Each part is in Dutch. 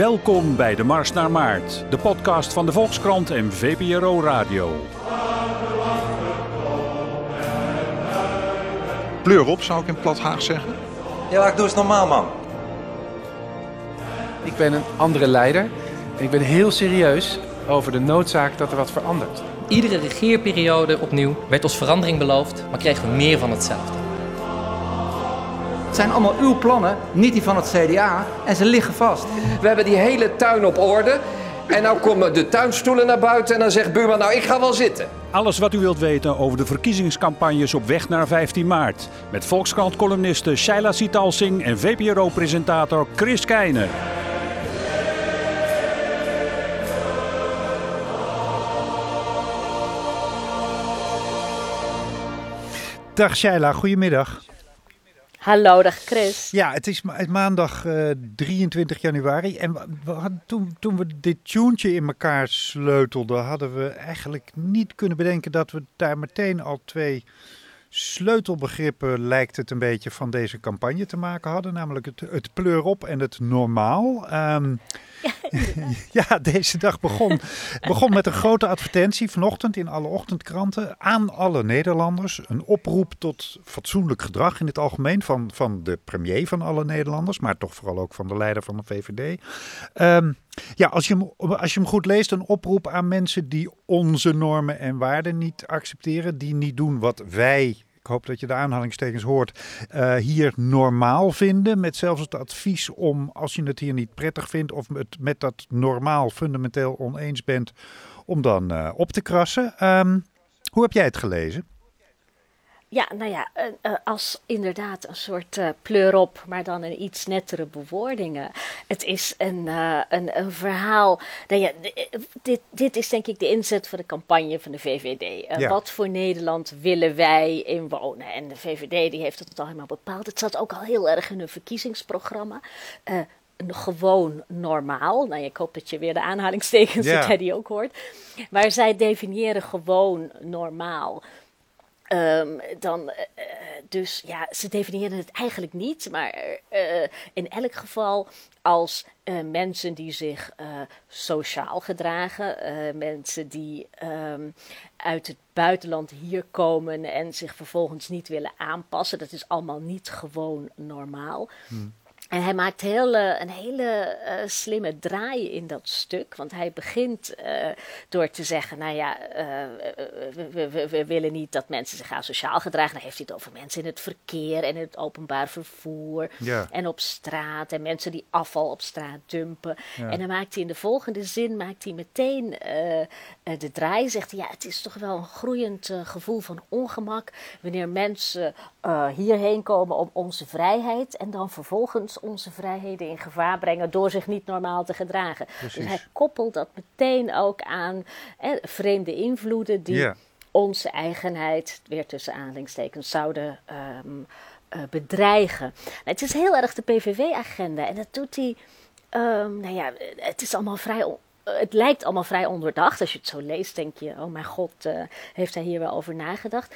Welkom bij de Mars naar Maart, de podcast van de Volkskrant en VPRO Radio. Pleur op, zou ik in plat Haag zeggen. Ja, ik doe eens normaal, man. Ik ben een andere leider en ik ben heel serieus over de noodzaak dat er wat verandert. Iedere regeerperiode opnieuw werd ons verandering beloofd, maar kregen we meer van hetzelfde. Het zijn allemaal uw plannen, niet die van het CDA. En ze liggen vast. We hebben die hele tuin op orde. En nou komen de tuinstoelen naar buiten en dan zegt buurman, nou ik ga wel zitten. Alles wat u wilt weten over de verkiezingscampagnes op weg naar 15 maart. Met Volkskrant-columniste Shaila Sitalsing en VPRO-presentator Chris Keijner. Dag Shaila, goedemiddag. Hallo, dag Chris. Ja, het is ma maandag uh, 23 januari. En toen, toen we dit tuentje in elkaar sleutelden, hadden we eigenlijk niet kunnen bedenken dat we daar meteen al twee sleutelbegrippen, lijkt het een beetje, van deze campagne te maken hadden. Namelijk het, het pleur op en het normaal. Um, ja, deze dag begon, begon met een grote advertentie vanochtend in alle ochtendkranten aan alle Nederlanders. Een oproep tot fatsoenlijk gedrag in het algemeen van, van de premier van alle Nederlanders, maar toch vooral ook van de leider van de VVD. Um, ja, als je, hem, als je hem goed leest, een oproep aan mensen die onze normen en waarden niet accepteren, die niet doen wat wij ik hoop dat je de aanhalingstekens hoort, uh, hier normaal vinden. Met zelfs het advies om, als je het hier niet prettig vindt of het met dat normaal fundamenteel oneens bent, om dan uh, op te krassen. Um, hoe heb jij het gelezen? Ja, nou ja, uh, als inderdaad een soort uh, pleur op, maar dan een iets nettere bewoordingen. Het is een, uh, een, een verhaal. Nou ja, dit, dit is denk ik de inzet van de campagne van de VVD. Ja. Wat voor Nederland willen wij in wonen? En de VVD die heeft het al helemaal bepaald. Het zat ook al heel erg in hun verkiezingsprogramma gewoon normaal. Nou, ik hoop dat je weer de aanhalingstekens yeah. dat jij die ook hoort. Maar zij definiëren gewoon normaal. Um, dan, uh, dus ja, ze definiëren het eigenlijk niet, maar uh, in elk geval als mensen die zich sociaal gedragen, mensen die um, uit het buitenland hier komen en zich vervolgens niet willen aanpassen, dat is allemaal niet gewoon normaal. Hmm. En hij maakt heel, uh, een hele uh, slimme draai in dat stuk. Want hij begint uh, door te zeggen: Nou ja, we, we, we, willen niet dat mensen zich asociaal gedragen. Dan heeft hij het over mensen in het verkeer en in het openbaar vervoer. Ja. En op straat. En mensen die afval op straat dumpen. Ja. En dan maakt hij in de volgende zin maakt hij meteen de draai. Zegt hij: Ja, het is toch wel een groeiend gevoel van ongemak. Wanneer mensen hierheen komen om onze vrijheid. En dan vervolgens onze vrijheden in gevaar brengen door zich niet normaal te gedragen. Precies. Dus hij koppelt dat meteen ook aan eh, vreemde invloeden die yeah. onze eigenheid, weer tussen aanhalingstekens, zouden um, uh, bedreigen. Nou, het is heel erg de PVV-agenda en dat doet hij. Um, nou ja, het is allemaal vrij het lijkt allemaal vrij onderdacht. Als je het zo leest, denk je: oh mijn god, uh, heeft hij hier wel over nagedacht?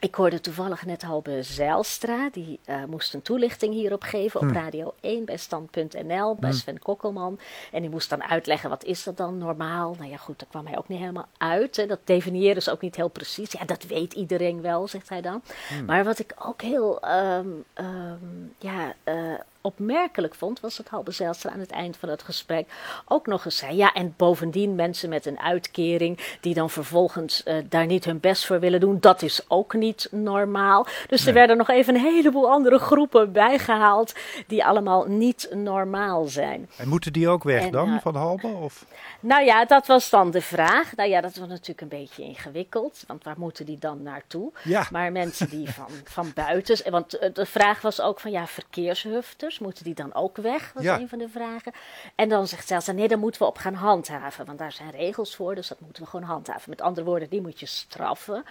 Ik hoorde toevallig net Halbe Zijlstra, die uh, moest een toelichting hierop geven op hmm. Radio 1 bij Stand.nl, bij hmm. Sven Kokkelman. En die moest dan uitleggen, wat is dat dan normaal? Nou ja, goed, daar kwam hij ook niet helemaal uit. Hè. Dat definiëren ze ook niet heel precies. Ja, dat weet iedereen wel, zegt hij dan. Hmm. Maar wat ik ook heel, um, um, ja... Uh, opmerkelijk vond, was dat Halbe Zijlstra aan het eind van het gesprek ook nog eens zei. Ja, en bovendien mensen met een uitkering die dan vervolgens uh, daar niet hun best voor willen doen, dat is ook niet normaal. Dus nee. er werden nog even een heleboel andere groepen bijgehaald die allemaal niet normaal zijn. En moeten die ook weg en, dan, uh, van Halbe? Of? Nou ja, dat was dan de vraag. Nou ja, dat was natuurlijk een beetje ingewikkeld, want waar moeten die dan naartoe? Ja. Maar mensen die van, van buiten, want de vraag was ook van ja, verkeershufters, moeten die dan ook weg? Was ja. een van de vragen. En dan zegt Zelsa, nee, daar moeten we op gaan handhaven, want daar zijn regels voor, dus dat moeten we gewoon handhaven. Met andere woorden, die moet je straffen.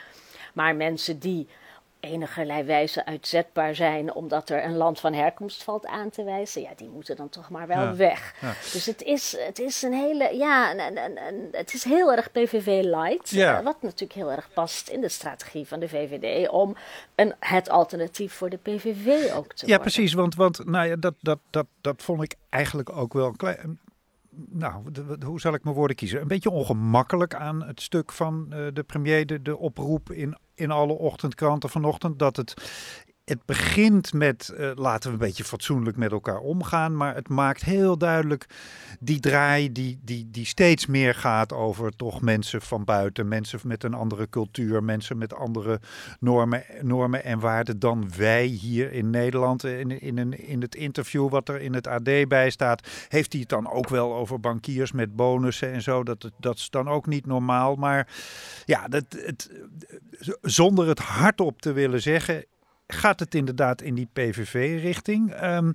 Maar mensen die enigerlei wijze uitzetbaar zijn, omdat er een land van herkomst valt aan te wijzen, ja, die moeten dan toch maar wel ja. weg. Ja. Dus het is, het is een hele, ja, een, een, een, het is heel erg PVV light, ja. uh, wat natuurlijk heel erg past in de strategie van de VVD om een, het alternatief voor de PVV ook te Ja, precies, want, want nou ja, dat, dat, dat, dat vond ik eigenlijk ook wel een klein nou, de- hoe zal ik mijn woorden kiezen? Een beetje ongemakkelijk aan het stuk van eh, de premier, de, de oproep in, in alle ochtendkranten vanochtend. Dat het, het begint met eh, laten we een beetje fatsoenlijk met elkaar omgaan. Maar het maakt heel duidelijk die draai die, die, die steeds meer gaat over toch mensen van buiten. Mensen met een andere cultuur, mensen met andere normen, normen en waarden dan wij hier in Nederland. In, in, een, in het interview wat er in het AD bij staat, heeft hij het dan ook wel over bankiers met bonussen en zo. Dat, dat is dan ook niet normaal. Maar ja, dat, het, zonder het hardop te willen zeggen, gaat het inderdaad in die PVV-richting. Ehm,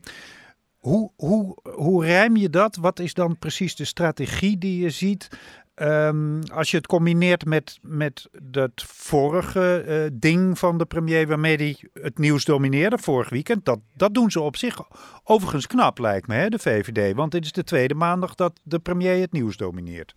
hoe, hoe, hoe rijm je dat? Wat is dan precies de strategie die je ziet? Ehm, als je het combineert met, met dat vorige eh, ding van de premier waarmee hij het nieuws domineerde vorig weekend. Dat, dat doen ze op zich overigens knap lijkt me, hè, de VVD. Want dit is de tweede maandag dat de premier het nieuws domineert.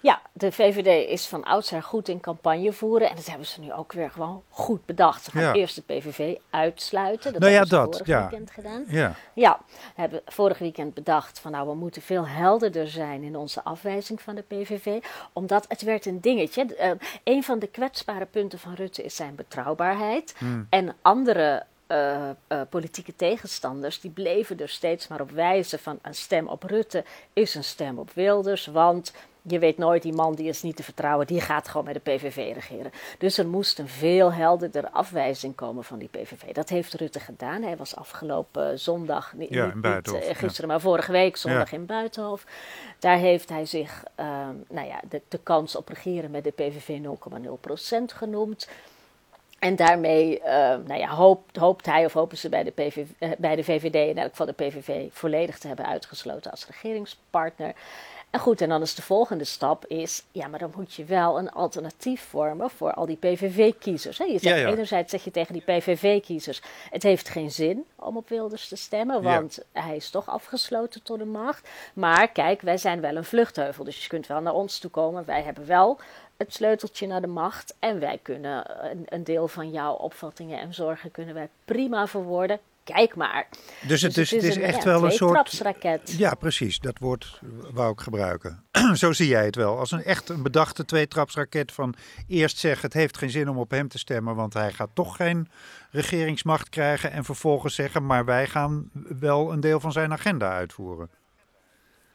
Ja, de VVD is van oudsher goed in campagne voeren. En dat hebben ze nu ook weer gewoon goed bedacht. Ze gaan Ja. eerst de PVV uitsluiten. Dat Nou ja, hebben ze dat, vorig ja. weekend gedaan. Ja. Ja, we hebben vorig weekend bedacht van nou, we moeten veel helderder zijn in onze afwijzing van de PVV. Omdat het werd een dingetje. Eh, een van de kwetsbare punten van Rutte is zijn betrouwbaarheid. En andere eh, eh, politieke tegenstanders, die bleven er steeds maar op wijzen van een stem op Rutte is een stem op Wilders. Want je weet nooit, die man die is niet te vertrouwen, die gaat gewoon met de PVV regeren. Dus er moest een veel helderder afwijzing komen van die PVV. Dat heeft Rutte gedaan. Hij was afgelopen zondag, niet, Ja, in Buitenhof, niet, eh, ja. gisteren, maar vorige week zondag Ja. in Buitenhof. Daar heeft hij zich ehm, nou ja, de, de kans op regeren met de PVV 0,0% genoemd. En daarmee eh, nou ja, hoopt, hoopt hij of hopen ze bij de, PVV, eh, bij de VVD, in elk geval de PVV, volledig te hebben uitgesloten als regeringspartner. En goed, en dan is de volgende stap is, ja, maar dan moet je wel een alternatief vormen voor al die PVV-kiezers. Je zegt, Ja, ja. enerzijds zeg je tegen die PVV-kiezers, het heeft geen zin om op Wilders te stemmen, Ja. want hij is toch afgesloten tot de macht. Maar kijk, wij zijn wel een vluchtheuvel, dus je kunt wel naar ons toe komen. Wij hebben wel het sleuteltje naar de macht en wij kunnen een, een deel van jouw opvattingen en zorgen kunnen wij prima verwoorden. Kijk maar. Dus het is, het is een, echt ja, wel een soort. tweetrapsraket. Ja, precies. Dat woord wou ik gebruiken. Zo zie jij het wel. Als een echt een bedachte tweetrapsraket van eerst zeggen het heeft geen zin om op hem te stemmen, want hij gaat toch geen regeringsmacht krijgen. En vervolgens zeggen, maar wij gaan wel een deel van zijn agenda uitvoeren.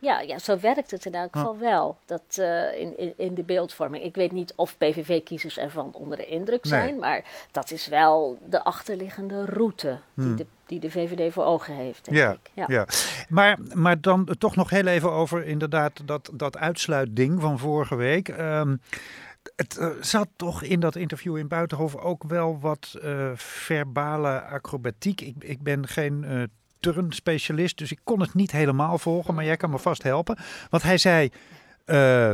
Ja, ja, zo werkt het in elk geval wel. Dat, eh, in, in, in de beeldvorming. Ik weet niet of PVV-kiezers ervan onder de indruk zijn, Nee. maar dat is wel de achterliggende route die, de, die de VVD voor ogen heeft. Denk Hmm. Ja, ik. Ja. ja. Maar, maar dan toch nog heel even over inderdaad dat, dat uitsluitding van vorige week. Ehm, het eh, zat toch in dat interview in Buitenhof ook wel wat eh, verbale acrobatiek. Ik, ik ben geen turnspecialist, dus ik kon het niet helemaal volgen, maar jij kan me vast helpen. Want hij zei, eh,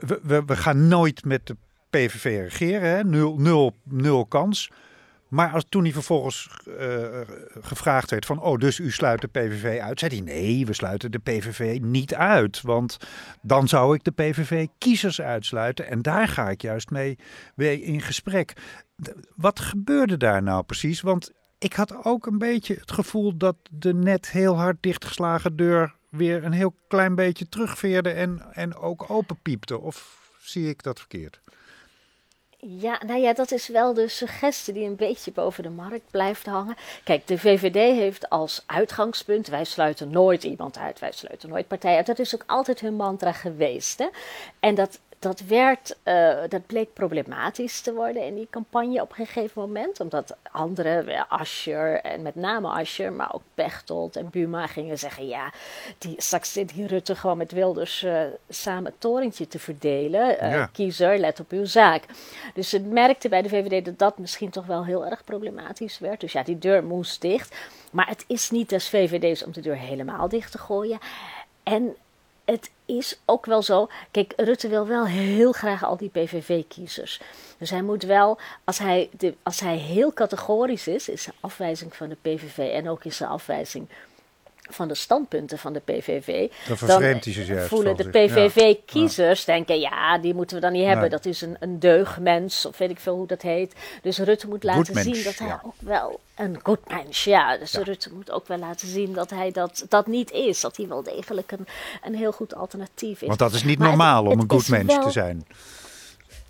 we, we, gaan nooit met de PVV regeren, hè? Nul, nul, nul kans. Maar als, toen hij vervolgens eh, gevraagd werd van, oh, dus u sluit de PVV uit, zei hij, nee, we sluiten de PVV niet uit. Want dan zou ik de PVV-kiezers uitsluiten en daar ga ik juist mee, mee in gesprek. Wat gebeurde daar nou precies? Want ik had ook een beetje het gevoel dat de net heel hard dichtgeslagen deur weer een heel klein beetje terugveerde en, en ook openpiepte. Of zie ik dat verkeerd? Ja, nou ja, dat is wel de suggestie die een beetje boven de markt blijft hangen. Kijk, de VVD heeft als uitgangspunt: wij sluiten nooit iemand uit, wij sluiten nooit partijen uit. Dat is ook altijd hun mantra geweest. Hè? En dat, dat, werd, eh, dat bleek problematisch te worden in die campagne op een gegeven moment. Omdat anderen, eh, Ascher en met name Ascher, maar ook Pechtold en Buma gingen zeggen: ja, die, straks zit die Rutte gewoon met Wilders eh, samen het torentje te verdelen. Ja. Kiezer, let op uw zaak. Dus ze merkten bij de VVD dat dat misschien toch wel heel erg problematisch werd. Dus ja, die deur moest dicht. Maar het is niet des VVD's om de deur helemaal dicht te gooien. En het is ook wel zo. Kijk, Rutte wil wel heel graag al die PVV-kiezers. Dus hij moet wel, als hij, de, als hij heel categorisch is, is zijn afwijzing van de PVV en ook in zijn afwijzing van de standpunten van de PVV, Dan vervreemdt hij voelen de. Ja. PVV-kiezers denken, ja, die moeten we dan niet hebben. Nee. Dat is een, een deugdmens, of weet ik veel hoe dat heet. Dus Rutte moet laten zien dat hij ja. ook wel een goed mens, ja. Dus Rutte moet ook wel laten zien dat hij dat, dat niet is. Dat hij wel degelijk een, een heel goed alternatief is. Want dat is niet Maar het- normaal om het een goed mens te zijn.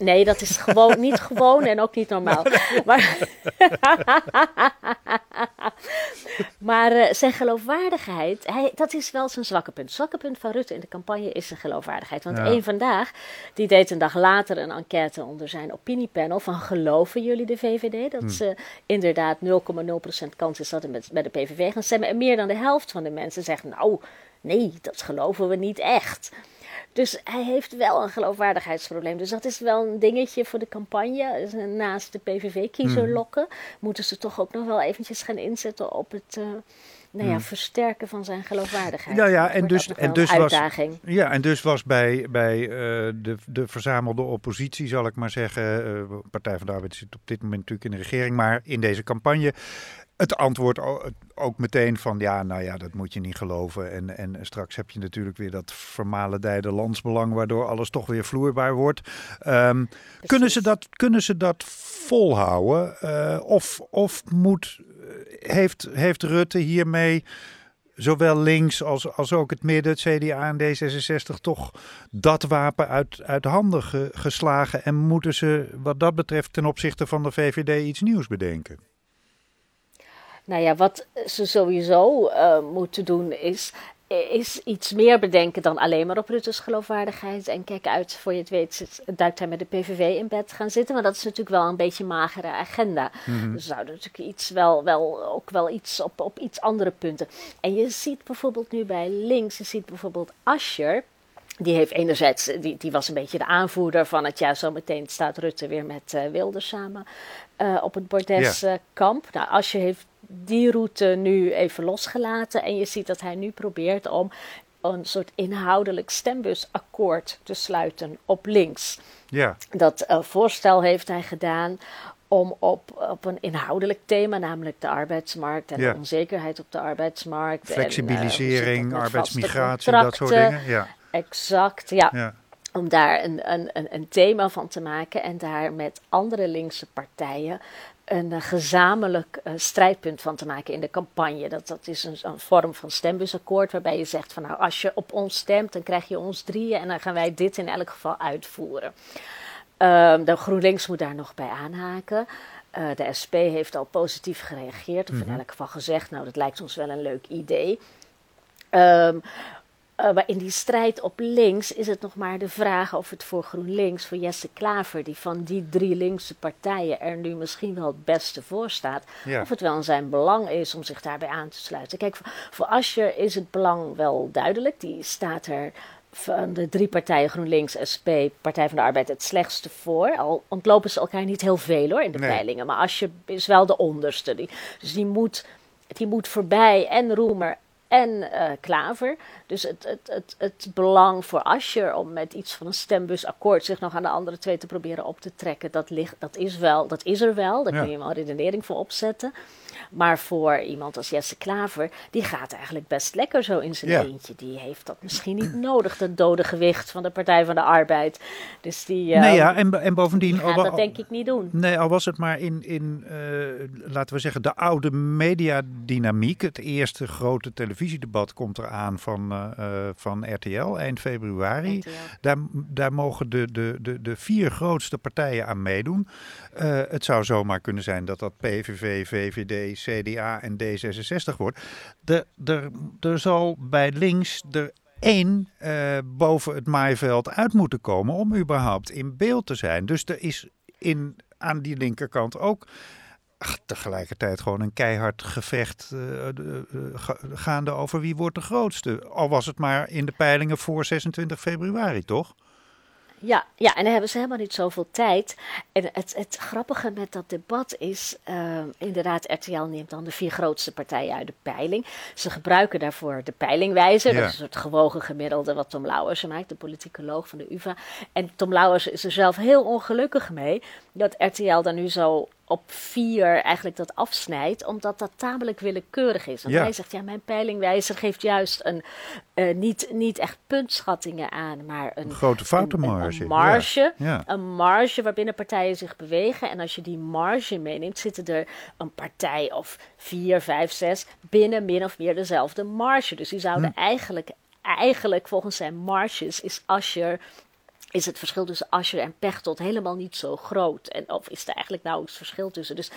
Nee, dat is gewoon niet gewoon en ook niet normaal. Maar, maar eh, zijn geloofwaardigheid, hij, dat is wel zijn zwakke punt. Het zwakke punt van Rutte in de campagne is zijn geloofwaardigheid. Want Ja. één vandaag, die deed een dag later een enquête onder zijn opiniepanel van geloven jullie de VVD? Dat ze inderdaad 0,0% kans is dat met, de PVV gaan stemmen. En meer dan de helft van de mensen zegt, nou, nee, dat geloven we niet echt. Dus hij heeft wel een geloofwaardigheidsprobleem. Dus dat is wel een dingetje voor de campagne. Dus Naast de PVV-kiezer Hmm. lokken, moeten ze toch ook nog wel eventjes gaan inzetten op het eh, nou ja, versterken van zijn geloofwaardigheid. Hmm. Ja, ja, en dus, en dus was, ja, en dus was bij, bij eh, de, de verzamelde oppositie, zal ik maar zeggen, eh, Partij van de Arbeid zit op dit moment natuurlijk in de regering, maar in deze campagne het antwoord ook meteen van ja, nou ja, dat moet je niet geloven. En, en straks heb je natuurlijk weer dat vermalendijde landsbelang, waardoor alles toch weer vloeibaar wordt. Ehm, kunnen, ze dat, kunnen ze dat volhouden? Eh, of of moet, eh, heeft, heeft Rutte hiermee zowel links als, als ook het midden, het CDA en D66, toch dat wapen uit, uit handen ge- geslagen? En moeten ze wat dat betreft ten opzichte van de VVD iets nieuws bedenken? Nou ja, wat ze sowieso eh, moeten doen is, is iets meer bedenken dan alleen maar op Rutte's geloofwaardigheid. En kijk uit, voor je het weet, duikt hij met de PVV in bed gaan zitten. Maar dat is natuurlijk wel een beetje een magere agenda. Mhm. Dus zouden natuurlijk iets wel, wel, ook wel iets op, op iets andere punten. En je ziet bijvoorbeeld nu bij links, je ziet bijvoorbeeld Ascher. Die heeft enerzijds, die, die was een beetje de aanvoerder van het ja, zometeen staat Rutte weer met eh Wilders samen eh, op het bordeskamp. Nou, Ascher heeft die route nu even losgelaten en je ziet dat hij nu probeert om een soort inhoudelijk stembusakkoord te sluiten op links. Ja, Dat eh, voorstel heeft hij gedaan om op, op een inhoudelijk thema, namelijk de arbeidsmarkt en Ja. de onzekerheid op de arbeidsmarkt. en, eh, flexibilisering, met arbeidsmigratie, dat soort dingen. Ja, Exact, ja. ja. Om daar een, een, een, een thema van te maken en daar met andere linkse partijen een eh, gezamenlijk eh, strijdpunt van te maken in de campagne. Dat, dat is een, een vorm van stembusakkoord waarbij je zegt van nou als je op ons stemt dan krijg je ons drieën en dan gaan wij dit in elk geval uitvoeren. Ehm, de GroenLinks moet daar nog bij aanhaken. Eh, de SP heeft al positief gereageerd, of in elk geval gezegd, nou dat lijkt ons wel een leuk idee. Ehm, eh, maar in die strijd op links is het nog maar de vraag of het voor GroenLinks, voor Jesse Klaver, die van die drie linkse partijen er nu misschien wel het beste voor staat, Ja. of het wel in zijn belang is om zich daarbij aan te sluiten. Kijk, voor, voor Asscher is het belang wel duidelijk. Die staat er van de drie partijen, GroenLinks, SP, Partij van de Arbeid, het slechtste voor. Al ontlopen ze elkaar niet heel veel hoor in de Nee. peilingen, maar Asscher is wel de onderste. Die, dus die moet, die moet voorbij en Roemer en eh, Klaver. Dus het, het, het, het belang voor Asscher om met iets van een stembusakkoord zich nog aan de andere twee te proberen op te trekken, dat, ligt, dat, is, wel, dat is er wel. Daar Ja. kun je wel een redenering voor opzetten. Maar voor iemand als Jesse Klaver, die gaat eigenlijk best lekker zo in zijn Ja. eentje. Die heeft dat misschien niet nodig, dat dode gewicht van de Partij van de Arbeid. Dus die, eh, Nee, ja, en, en bovendien... die al gaat wa- dat denk ik niet doen. Nee, al was het maar in, in eh, laten we zeggen, de oude mediadynamiek. Het eerste grote televisiedebat komt eraan van, eh, van RTL eind februari. RTL. Daar, daar mogen de, de, de, de vier grootste partijen aan meedoen. Het zou zomaar kunnen zijn dat dat PVV, VVD, CDA en D66 wordt. Er, zal bij links er één eh, boven het maaiveld uit moeten komen om überhaupt in beeld te zijn. Dus er is in, aan die linkerkant ook tegelijkertijd gewoon een keihard gevecht eh, eh, ga- gaande over wie wordt de grootste. Al was het maar in de peilingen voor 26 februari, toch? Ja, ja, en dan hebben ze helemaal niet zoveel tijd. En het, het grappige met dat debat is, eh, inderdaad, RTL neemt dan de vier grootste partijen uit de peiling. Ze gebruiken daarvoor de peilingwijzer, Ja. dat is een soort gewogen gemiddelde wat Tom Lauwers maakt, de politicoloog van de UvA. En Tom Lauwers is er zelf heel ongelukkig mee dat RTL dan nu zo op vier eigenlijk dat afsnijdt, omdat dat tamelijk willekeurig is. Want Ja. hij zegt, ja, mijn peilingwijzer geeft juist een, eh, niet, niet echt puntschattingen aan, maar een, Grote foutenmarge. een, een marge. Ja. Ja. Een marge waarbinnen partijen zich bewegen. En als je die marge meeneemt, zitten er een partij of vier, vijf, zes binnen min of meer dezelfde marge. Dus die zouden eigenlijk, eigenlijk volgens zijn marges is Asscher is het verschil tussen Asscher en Pechtold helemaal niet zo groot. En, of is er eigenlijk nauwelijks verschil tussen. Dus,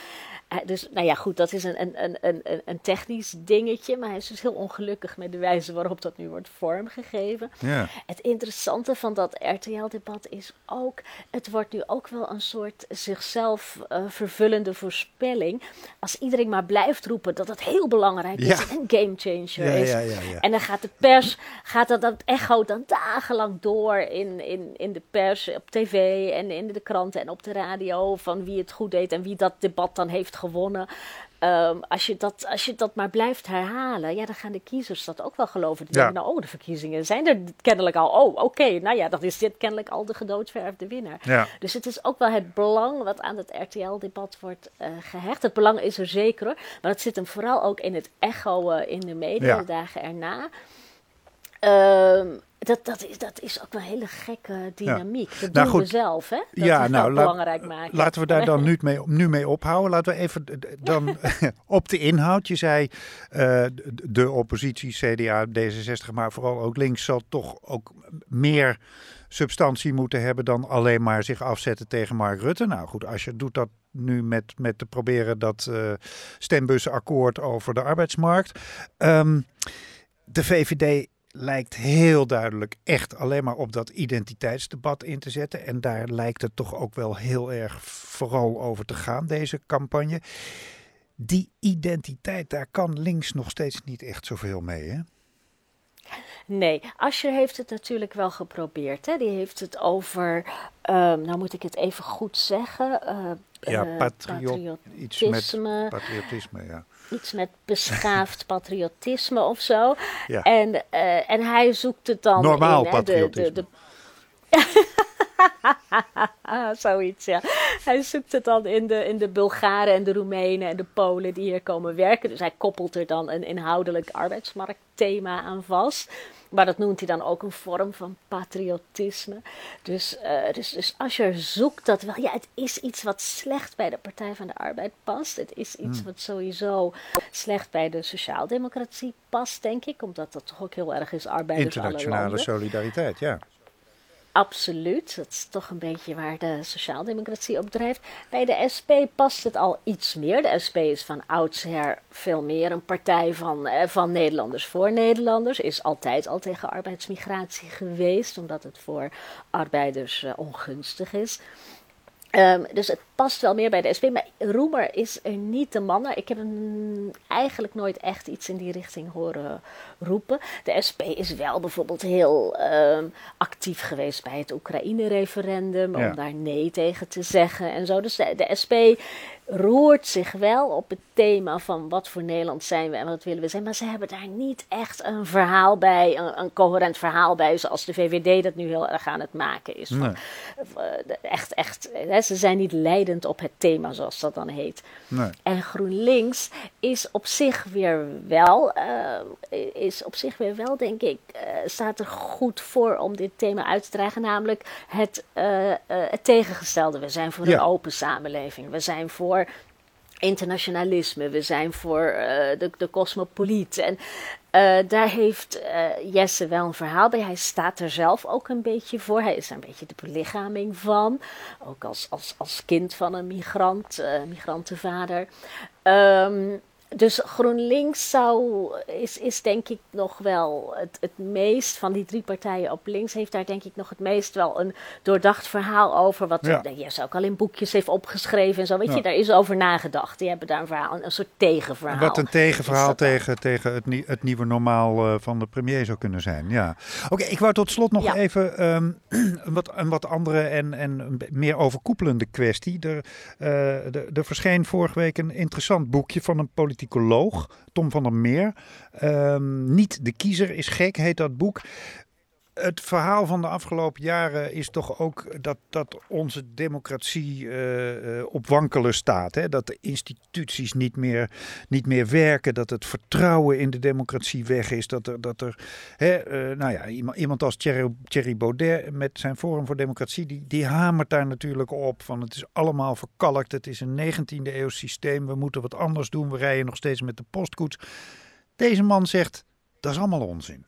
dus nou ja, goed, dat is een, een, een, een, technisch dingetje. Maar hij is dus heel ongelukkig met de wijze waarop dat nu wordt vormgegeven. Ja. Het interessante van dat RTL-debat is ook, het wordt nu ook wel een soort zichzelf eh, vervullende voorspelling. Als iedereen maar blijft roepen dat het heel belangrijk is en een gamechanger Ja, is. ja, ja, ja. En dan gaat de pers, gaat dat, dat echo dan dagenlang door in, in, in de pers, op tv en in de kranten en op de radio van wie het goed deed en wie dat debat dan heeft gewonnen. Ehm, als, je dat, als je dat maar blijft herhalen, ja, dan gaan de kiezers dat ook wel geloven. Die Ja. denken, nou, oh, de verkiezingen zijn er kennelijk al. Oh, oké, nou ja, dan is dit kennelijk al de gedoodverfde winnaar. Ja. Dus het is ook wel het belang wat aan het RTL-debat wordt eh, gehecht. Het belang is er zeker, hoor, maar het zit hem vooral ook in het echo eh, in de media Ja. de dagen erna. Ehm, dat, dat, is, dat is ook wel een hele gekke dynamiek. Dat Nou, doen we goed. zelf, hè? Dat ja, we nou, laat- belangrijk maken. laten we daar dan nu mee, nu mee ophouden. Laten we even dan op de inhoud. Je zei eh, de oppositie, CDA, D66, maar vooral ook links zal toch ook meer substantie moeten hebben dan alleen maar zich afzetten tegen Mark Rutte. Nou goed, als je doet dat nu met, met te proberen dat eh stembusakkoord over de arbeidsmarkt. Ehm, de VVD lijkt heel duidelijk echt alleen maar op dat identiteitsdebat in te zetten. En daar lijkt het toch ook wel heel erg vooral over te gaan, deze campagne. Die identiteit, daar kan links nog steeds niet echt zoveel mee, hè? Nee, Asscher heeft het natuurlijk wel geprobeerd. Hè? Die heeft het over, ehm, nou moet ik het even goed zeggen. eh, Ja, eh, patriot, iets met patriotisme, patriotisme, ja. Iets met beschaafd patriotisme of zo. Ja. En, eh, en hij zoekt het dan Normaal in, hè, de- patriotisme. De, Zoiets, ja. Hij zoekt het dan in de, in de Bulgaren en de Roemenen en de Polen die hier komen werken. Dus hij koppelt er dan een inhoudelijk arbeidsmarktthema aan vast. Maar dat noemt hij dan ook een vorm van patriotisme. Dus, eh, dus, dus als je zoekt dat wel, ja, het is iets wat slecht bij de Partij van de Arbeid past. Het is iets Hmm. wat sowieso slecht bij de sociaaldemocratie past, denk ik. Omdat dat toch ook heel erg is arbeiders alle Internationale solidariteit, ja. Absoluut, dat is toch een beetje waar de sociaaldemocratie op drijft. Bij de SP past het al iets meer. De SP is van oudsher veel meer een partij van, eh, van Nederlanders voor Nederlanders. Is altijd al tegen arbeidsmigratie geweest, omdat het voor arbeiders eh, ongunstig is. Ehm, dus het past wel meer bij de SP. Maar Roemer is er niet de man. naar. Ik heb hem eigenlijk nooit echt iets in die richting horen roepen. De SP is wel bijvoorbeeld heel ehm, actief geweest bij het Oekraïne-referendum. Ja. Om daar nee tegen te zeggen en zo. Dus de, de SP roert zich wel op het thema van wat voor Nederland zijn we en wat willen we zijn. Maar ze hebben daar niet echt een verhaal bij, een, een coherent verhaal bij. Zoals de VVD dat nu heel erg aan het maken is. Nee. eh, echt, echt, hè, ze zijn niet leidend op het thema, zoals dat dan heet. Nee. En GroenLinks is op zich weer wel, eh, is op zich weer wel, denk ik, eh, staat er goed voor om dit thema uit te dragen. Namelijk het, het tegengestelde. We zijn voor Ja. een open samenleving. We zijn voor internationalisme. We zijn voor eh, de, de cosmopoliet. En eh, daar heeft eh, Jesse wel een verhaal bij. Hij staat er zelf ook een beetje voor. Hij is er een beetje de belichaming van. Ook als, als, als kind van een migrant, migrantenvader. Ehm, dus GroenLinks zou, is, is denk ik nog wel het, het meest van die drie partijen op links, heeft daar denk ik nog het meest wel een doordacht verhaal over. Wat Ja. Jesse ook al in boekjes heeft opgeschreven en zo. Weet Ja. je, daar is over nagedacht. Die hebben daar een verhaal, een, een soort tegenverhaal. Wat een tegenverhaal tegen, tegen het, nie- het nieuwe normaal eh, van de premier zou kunnen zijn. Ja. Oké, ik wou tot slot nog Ja. even ehm, een, wat, een wat andere en, en meer overkoepelende kwestie. Er, eh, er, er verscheen vorige week een interessant boekje van een politicoloog, Tom van der Meer. Ehm, Niet de kiezer is gek, heet dat boek. Het verhaal van de afgelopen jaren is toch ook dat, dat onze democratie uh, op wankelen staat. Hè? Dat de instituties niet meer, niet meer werken, dat het vertrouwen in de democratie weg is. Dat er, dat er hè, uh, nou ja, iemand, iemand als Thierry, Thierry Baudet met zijn Forum voor Democratie, die, die hamert daar natuurlijk op. Van het is allemaal verkalkt, het is een 19e eeuw systeem, we moeten wat anders doen, we rijden nog steeds met de postkoets. Deze man zegt, dat is allemaal onzin.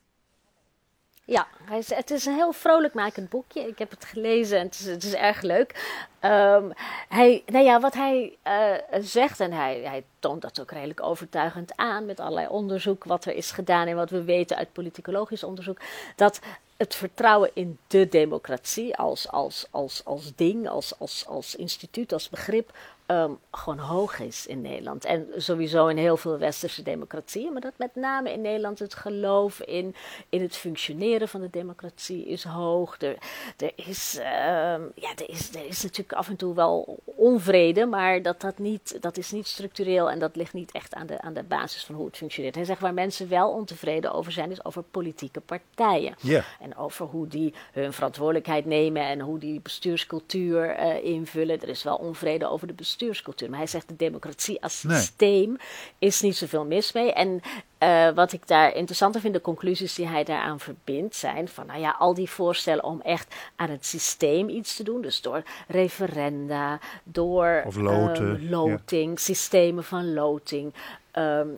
Ja, het is een heel vrolijkmakend boekje. Ik heb het gelezen en het is, het is erg leuk. Um, hij, nou ja, wat hij uh, zegt, en hij, hij toont dat ook redelijk overtuigend aan met allerlei onderzoek wat er is gedaan en wat we weten uit politicologisch onderzoek, dat het vertrouwen in de democratie als, als, als, als ding, als, als, als instituut, als begrip um, gewoon hoog is in Nederland. En sowieso in heel veel westerse democratieën, maar dat met name in Nederland het geloof in, in het functioneren van de democratie is hoog. Er, er, is, um, ja, er, is, er is natuurlijk af en toe wel onvrede, maar dat, dat, niet, dat is niet structureel en dat ligt niet echt aan de, aan de basis van hoe het functioneert. Hij zegt waar mensen wel ontevreden over zijn, is over politieke partijen. Yeah. En over hoe die hun verantwoordelijkheid nemen en hoe die bestuurscultuur uh, invullen. Er is wel onvrede over de bestuurscultuur bestuurscultuur. Maar hij zegt de democratie als systeem nee. is niet zoveel mis mee. En uh, wat ik daar interessanter vind, de conclusies die hij daaraan verbindt, zijn van nou ja, al die voorstellen om echt aan het systeem iets te doen. Dus door referenda, door of loten, um, loting, ja. systemen van loting. Um,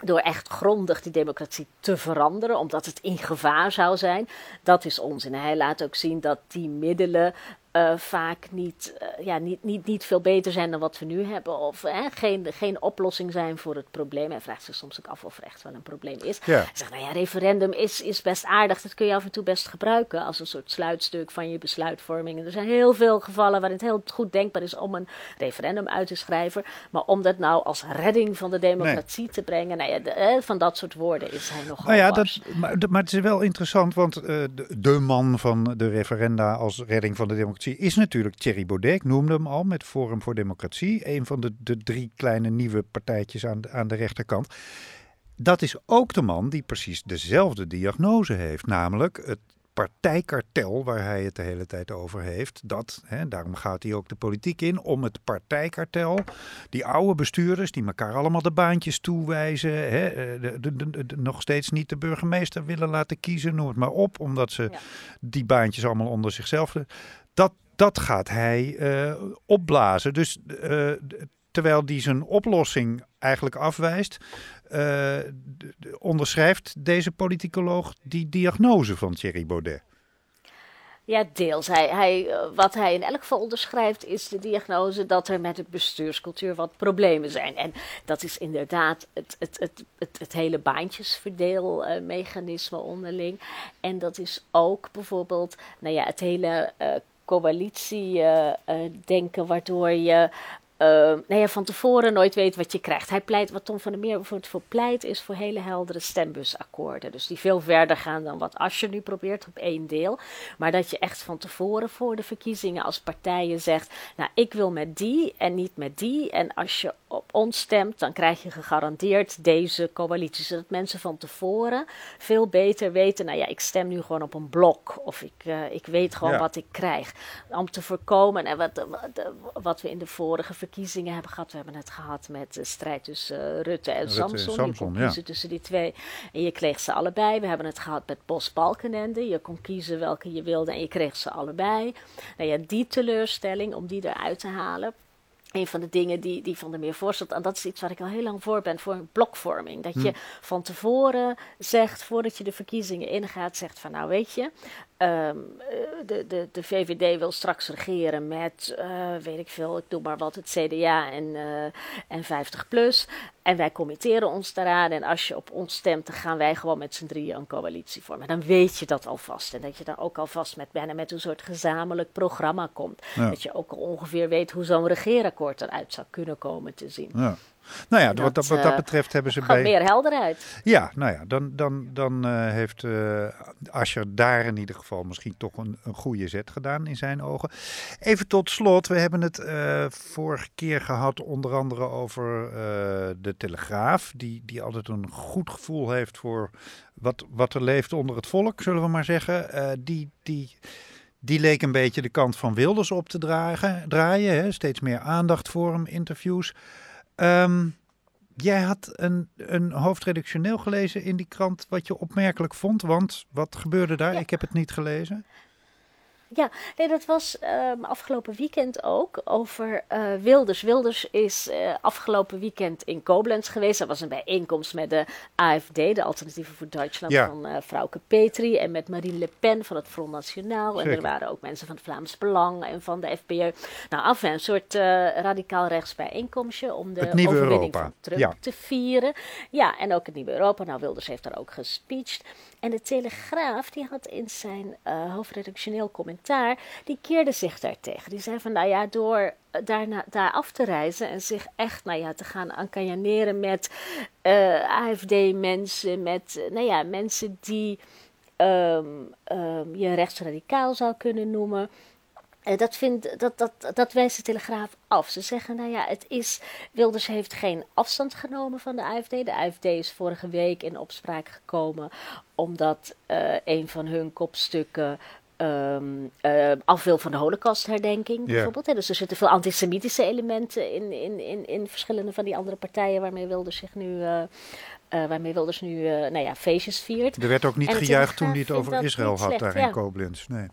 door echt grondig die democratie te veranderen, omdat het in gevaar zou zijn. Dat is onzin. Hij laat ook zien dat die middelen uh, vaak niet, uh, ja, niet, niet, niet veel beter zijn dan wat we nu hebben. Of geen, geen oplossing zijn voor het probleem. Hij vraagt zich soms ook af of er echt wel een probleem is. Ja. Hij zegt, nou ja, referendum is, is best aardig. Dat kun je af en toe best gebruiken als een soort sluitstuk van je besluitvorming. En er zijn heel veel gevallen waarin het heel goed denkbaar is om een referendum uit te schrijven. Maar om dat nou als redding van de democratie nee. te brengen, nou ja, de, van dat soort woorden is hij nogal nou ja, dat, maar, maar het is wel interessant, want de, de man van de referenda als redding van de democratie is natuurlijk Thierry Baudet. Ik noemde hem al met Forum voor Democratie. Een van de, de drie kleine nieuwe partijtjes aan de, aan de rechterkant. Dat is ook de man die precies dezelfde diagnose heeft. Namelijk het partijkartel waar hij het de hele tijd over heeft. Dat, hè, daarom gaat hij ook de politiek in, om het partijkartel. Die oude bestuurders die elkaar allemaal de baantjes toewijzen. Hè, de, de, de, nog steeds niet de burgemeester willen laten kiezen, noem het maar op. Omdat ze ja. die baantjes allemaal onder zichzelf... Dat, dat gaat hij uh, opblazen. Dus uh, terwijl die zijn oplossing eigenlijk afwijst, uh, onderschrijft deze politicoloog die diagnose van Thierry Baudet. Ja, deels. Hij, hij, wat hij in elk geval onderschrijft is de diagnose dat er met de bestuurscultuur wat problemen zijn. En dat is inderdaad het, het, het, het, het hele baantjesverdeelmechanisme onderling. En dat is ook bijvoorbeeld nou ja, het hele coalitie uh, uh, denken, waardoor je uh, nou ja, van tevoren nooit weet wat je krijgt. Hij pleit, wat Tom van der Meer bijvoorbeeld voor pleit, is voor hele heldere stembusakkoorden. Dus die veel verder gaan dan wat Asje nu probeert op één deel. Maar dat je echt van tevoren voor de verkiezingen als partijen zegt, nou ik wil met die en niet met die. En als je op ons stemt, dan krijg je gegarandeerd deze coalitie. Zodat mensen van tevoren veel beter weten, nou ja, ik stem nu gewoon op een blok. Of ik, uh, ik weet gewoon ja. wat ik krijg. Om te voorkomen, en wat, wat, wat we in de vorige verkiezingen hebben gehad. We hebben het gehad met de strijd tussen uh, Rutte en Rutte, Samson. Samson. Je kon kiezen ja. tussen die twee en je kreeg ze allebei. We hebben het gehad met Bos Balkenende. Je kon kiezen welke je wilde en je kreeg ze allebei. Nou ja, die teleurstelling, om die eruit te halen een van de dingen die, die Van der Meer voorstelt, en dat is iets waar ik al heel lang voor ben, voor een blokvorming. Dat je hm. van tevoren zegt, voordat je de verkiezingen ingaat, zegt van nou weet je, um, de, de, de VVD wil straks regeren met, uh, weet ik veel, ik doe maar wat, het CDA en, uh, en 50 plus. En wij committeren ons daaraan. En als je op ons stemt, dan gaan wij gewoon met z'n drieën een coalitie vormen. Dan weet je dat alvast. En dat je dan ook alvast met bijna met een soort gezamenlijk programma komt. Ja. Dat je ook ongeveer weet hoe zo'n regeerakkoord eruit zou kunnen komen te zien. Ja. Nou ja, wat, Dat, wat dat eh, betreft hebben ze bij... meer helderheid. Ja, nou ja, dan, dan, dan eh, heeft eh Asscher daar in ieder geval misschien toch een, een goede zet gedaan in zijn ogen. Even tot slot, we hebben het vorige keer gehad onder andere over de Telegraaf, die, die altijd een goed gevoel heeft voor wat, wat er leeft onder het volk, zullen we maar zeggen. Die, die, die leek een beetje de kant van Wilders op te dragen, draaien, hè? steeds meer aandacht voor hem, interviews. Ehm, Jij had een, een hoofdredactioneel gelezen in die krant wat je opmerkelijk vond, want wat gebeurde daar? Ja. Ik heb het niet gelezen. Ja, nee, dat was ehm, afgelopen weekend ook over eh, Wilders. Wilders is eh, afgelopen weekend in Koblenz geweest. Dat was een bijeenkomst met de AFD, de Alternatieven voor Duitsland Ja. van eh Frauke Petri. En met Marine Le Pen van het Front Nationaal. En er waren ook mensen van het Vlaams Belang en van de FPÖ. Nou, af en een soort radicaal rechts bijeenkomstje om de overwinning Europa. van Trump Ja. te vieren. Ja, en ook het nieuwe Europa. Nou, Wilders heeft daar ook gespeecht. En de Telegraaf, die had in zijn eh, hoofdredactioneel commentaar, die keerde zich daartegen. Die zei van, nou ja, door eh, daarna, daar af te reizen en zich echt, nou ja, te gaan encajaneren met eh, AFD-mensen, met, nou ja, mensen die ehm, ehm, je rechtsradicaal zou kunnen noemen. Dat, vindt, dat, dat, dat wijst de Telegraaf af. Ze zeggen, nou ja, het is... Wilders heeft geen afstand genomen van de AFD. De AFD is vorige week in opspraak gekomen... omdat eh, een van hun kopstukken... eh, af wil van de holocaustherdenking, bijvoorbeeld. hè. Dus er zitten veel antisemitische elementen in, in, in, in verschillende van die andere partijen... waarmee Wilders zich nu... eh, eh, waarmee Wilders nu nou ja, feestjes viert. Er werd ook niet En gejuicht toen hij het over Israël had slecht, daar in. Koblenz. Nee.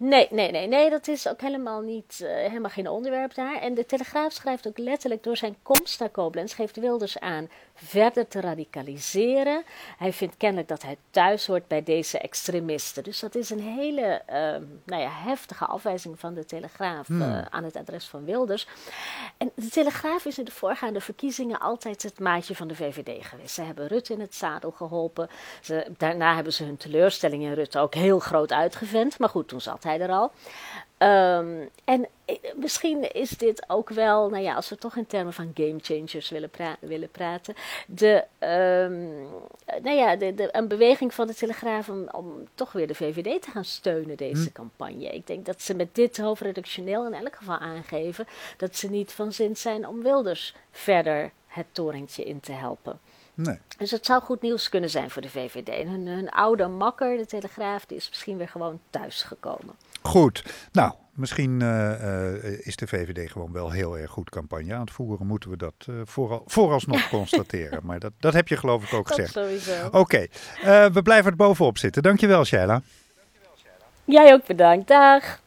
Nee, nee, nee, nee, dat is ook helemaal niet, eh, helemaal geen onderwerp daar. En de Telegraaf schrijft ook letterlijk door zijn komst naar Koblenz, geeft Wilders aan verder te radicaliseren. Hij vindt kennelijk dat hij thuis hoort bij deze extremisten. Dus dat is een hele ehm, nou ja, heftige afwijzing van de Telegraaf eh, aan het adres van Wilders. En de Telegraaf is in de voorgaande verkiezingen altijd het maatje van de VVD geweest. Ze hebben Rutte in het zadel geholpen. Ze, daarna hebben ze hun teleurstelling in Rutte ook heel groot uitgevent. Maar goed, toen zat hij er al. Ehm, en eh, misschien is dit ook wel, nou ja, als we toch in termen van game changers willen, pra- willen praten, de, ehm, nou ja, de, de, een beweging van de Telegraaf om, om toch weer de VVD te gaan steunen, deze campagne. Ik denk dat ze met dit hoofdredactioneel in elk geval aangeven dat ze niet van zin zijn om Wilders verder het torentje in te helpen. Nee. Dus het zou goed nieuws kunnen zijn voor de VVD. En hun, hun oude makker, de Telegraaf, die is misschien weer gewoon thuisgekomen. Goed. Nou, misschien eh, eh, is de VVD gewoon wel heel erg goed campagne aan het voeren. Moeten we dat eh, vooral, vooralsnog constateren. Maar dat, dat heb je geloof ik ook Dat gezegd. sowieso. Oké, we blijven er bovenop zitten. Dankjewel, Sheila. Jij ook bedankt. Dag.